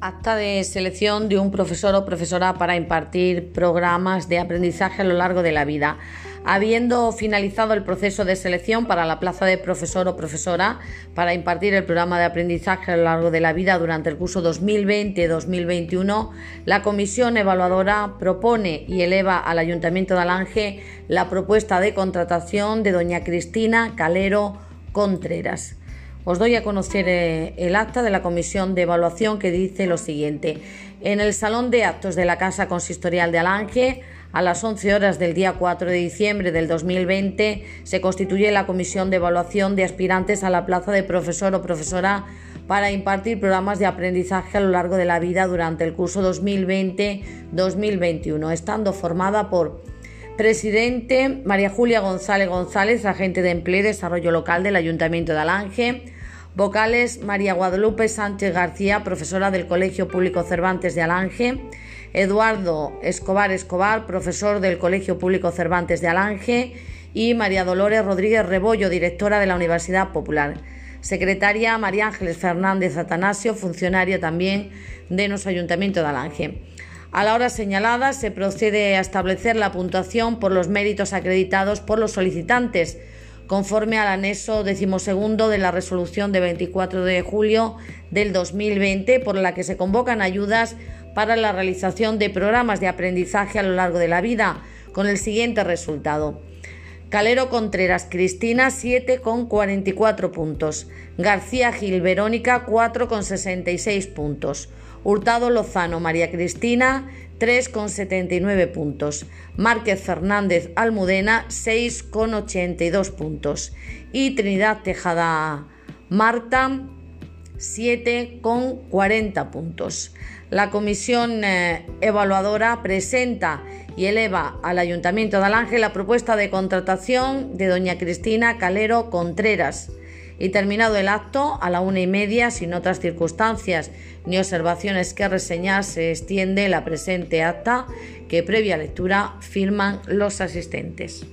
Acta de selección de un profesor o profesora para impartir programas de aprendizaje a lo largo de la vida. Habiendo finalizado el proceso de selección para la plaza de profesor o profesora para impartir el programa de aprendizaje a lo largo de la vida durante el curso 2020-2021, la comisión evaluadora propone y eleva al Ayuntamiento de Alange la propuesta de contratación de doña Cristina Calero Contreras. Os doy a conocer eh, el acta de la comisión de evaluación que dice lo siguiente. En el Salón de Actos de la Casa Consistorial de Alange, a las 11 horas del día 4 de diciembre del 2020, se constituye la comisión de evaluación de aspirantes a la plaza de profesor o profesora para impartir programas de aprendizaje a lo largo de la vida durante el curso 2020-2021, estando formada por presidente María Julia González González, agente de empleo y desarrollo local del Ayuntamiento de Alange, Vocales María Guadalupe Sánchez García, profesora del Colegio Público Cervantes de Alange. Eduardo Escobar Escobar, profesor del Colegio Público Cervantes de Alange. Y María Dolores Rodríguez Rebollo, directora de la Universidad Popular. Secretaria María Ángeles Fernández Atanasio, funcionario también de nuestro Ayuntamiento de Alange. A la hora señalada se procede a establecer la puntuación por los méritos acreditados por los solicitantes conforme al anexo decimosegundo de la resolución de 24 de julio del 2020, por la que se convocan ayudas para la realización de programas de aprendizaje a lo largo de la vida, con el siguiente resultado. Calero Contreras Cristina 7,44 puntos. García Gil Verónica 4,66 puntos. Hurtado Lozano María Cristina 3,79 puntos. Márquez Fernández Almudena 6,82 puntos. Y Trinidad Tejada Marta 7,40 puntos. La comisión eh, evaluadora presenta y eleva al Ayuntamiento de Alange la propuesta de contratación de doña Cristina Calero Contreras y terminado el acto, a la una y media, sin otras circunstancias ni observaciones que reseñar, se extiende la presente acta que previa lectura firman los asistentes.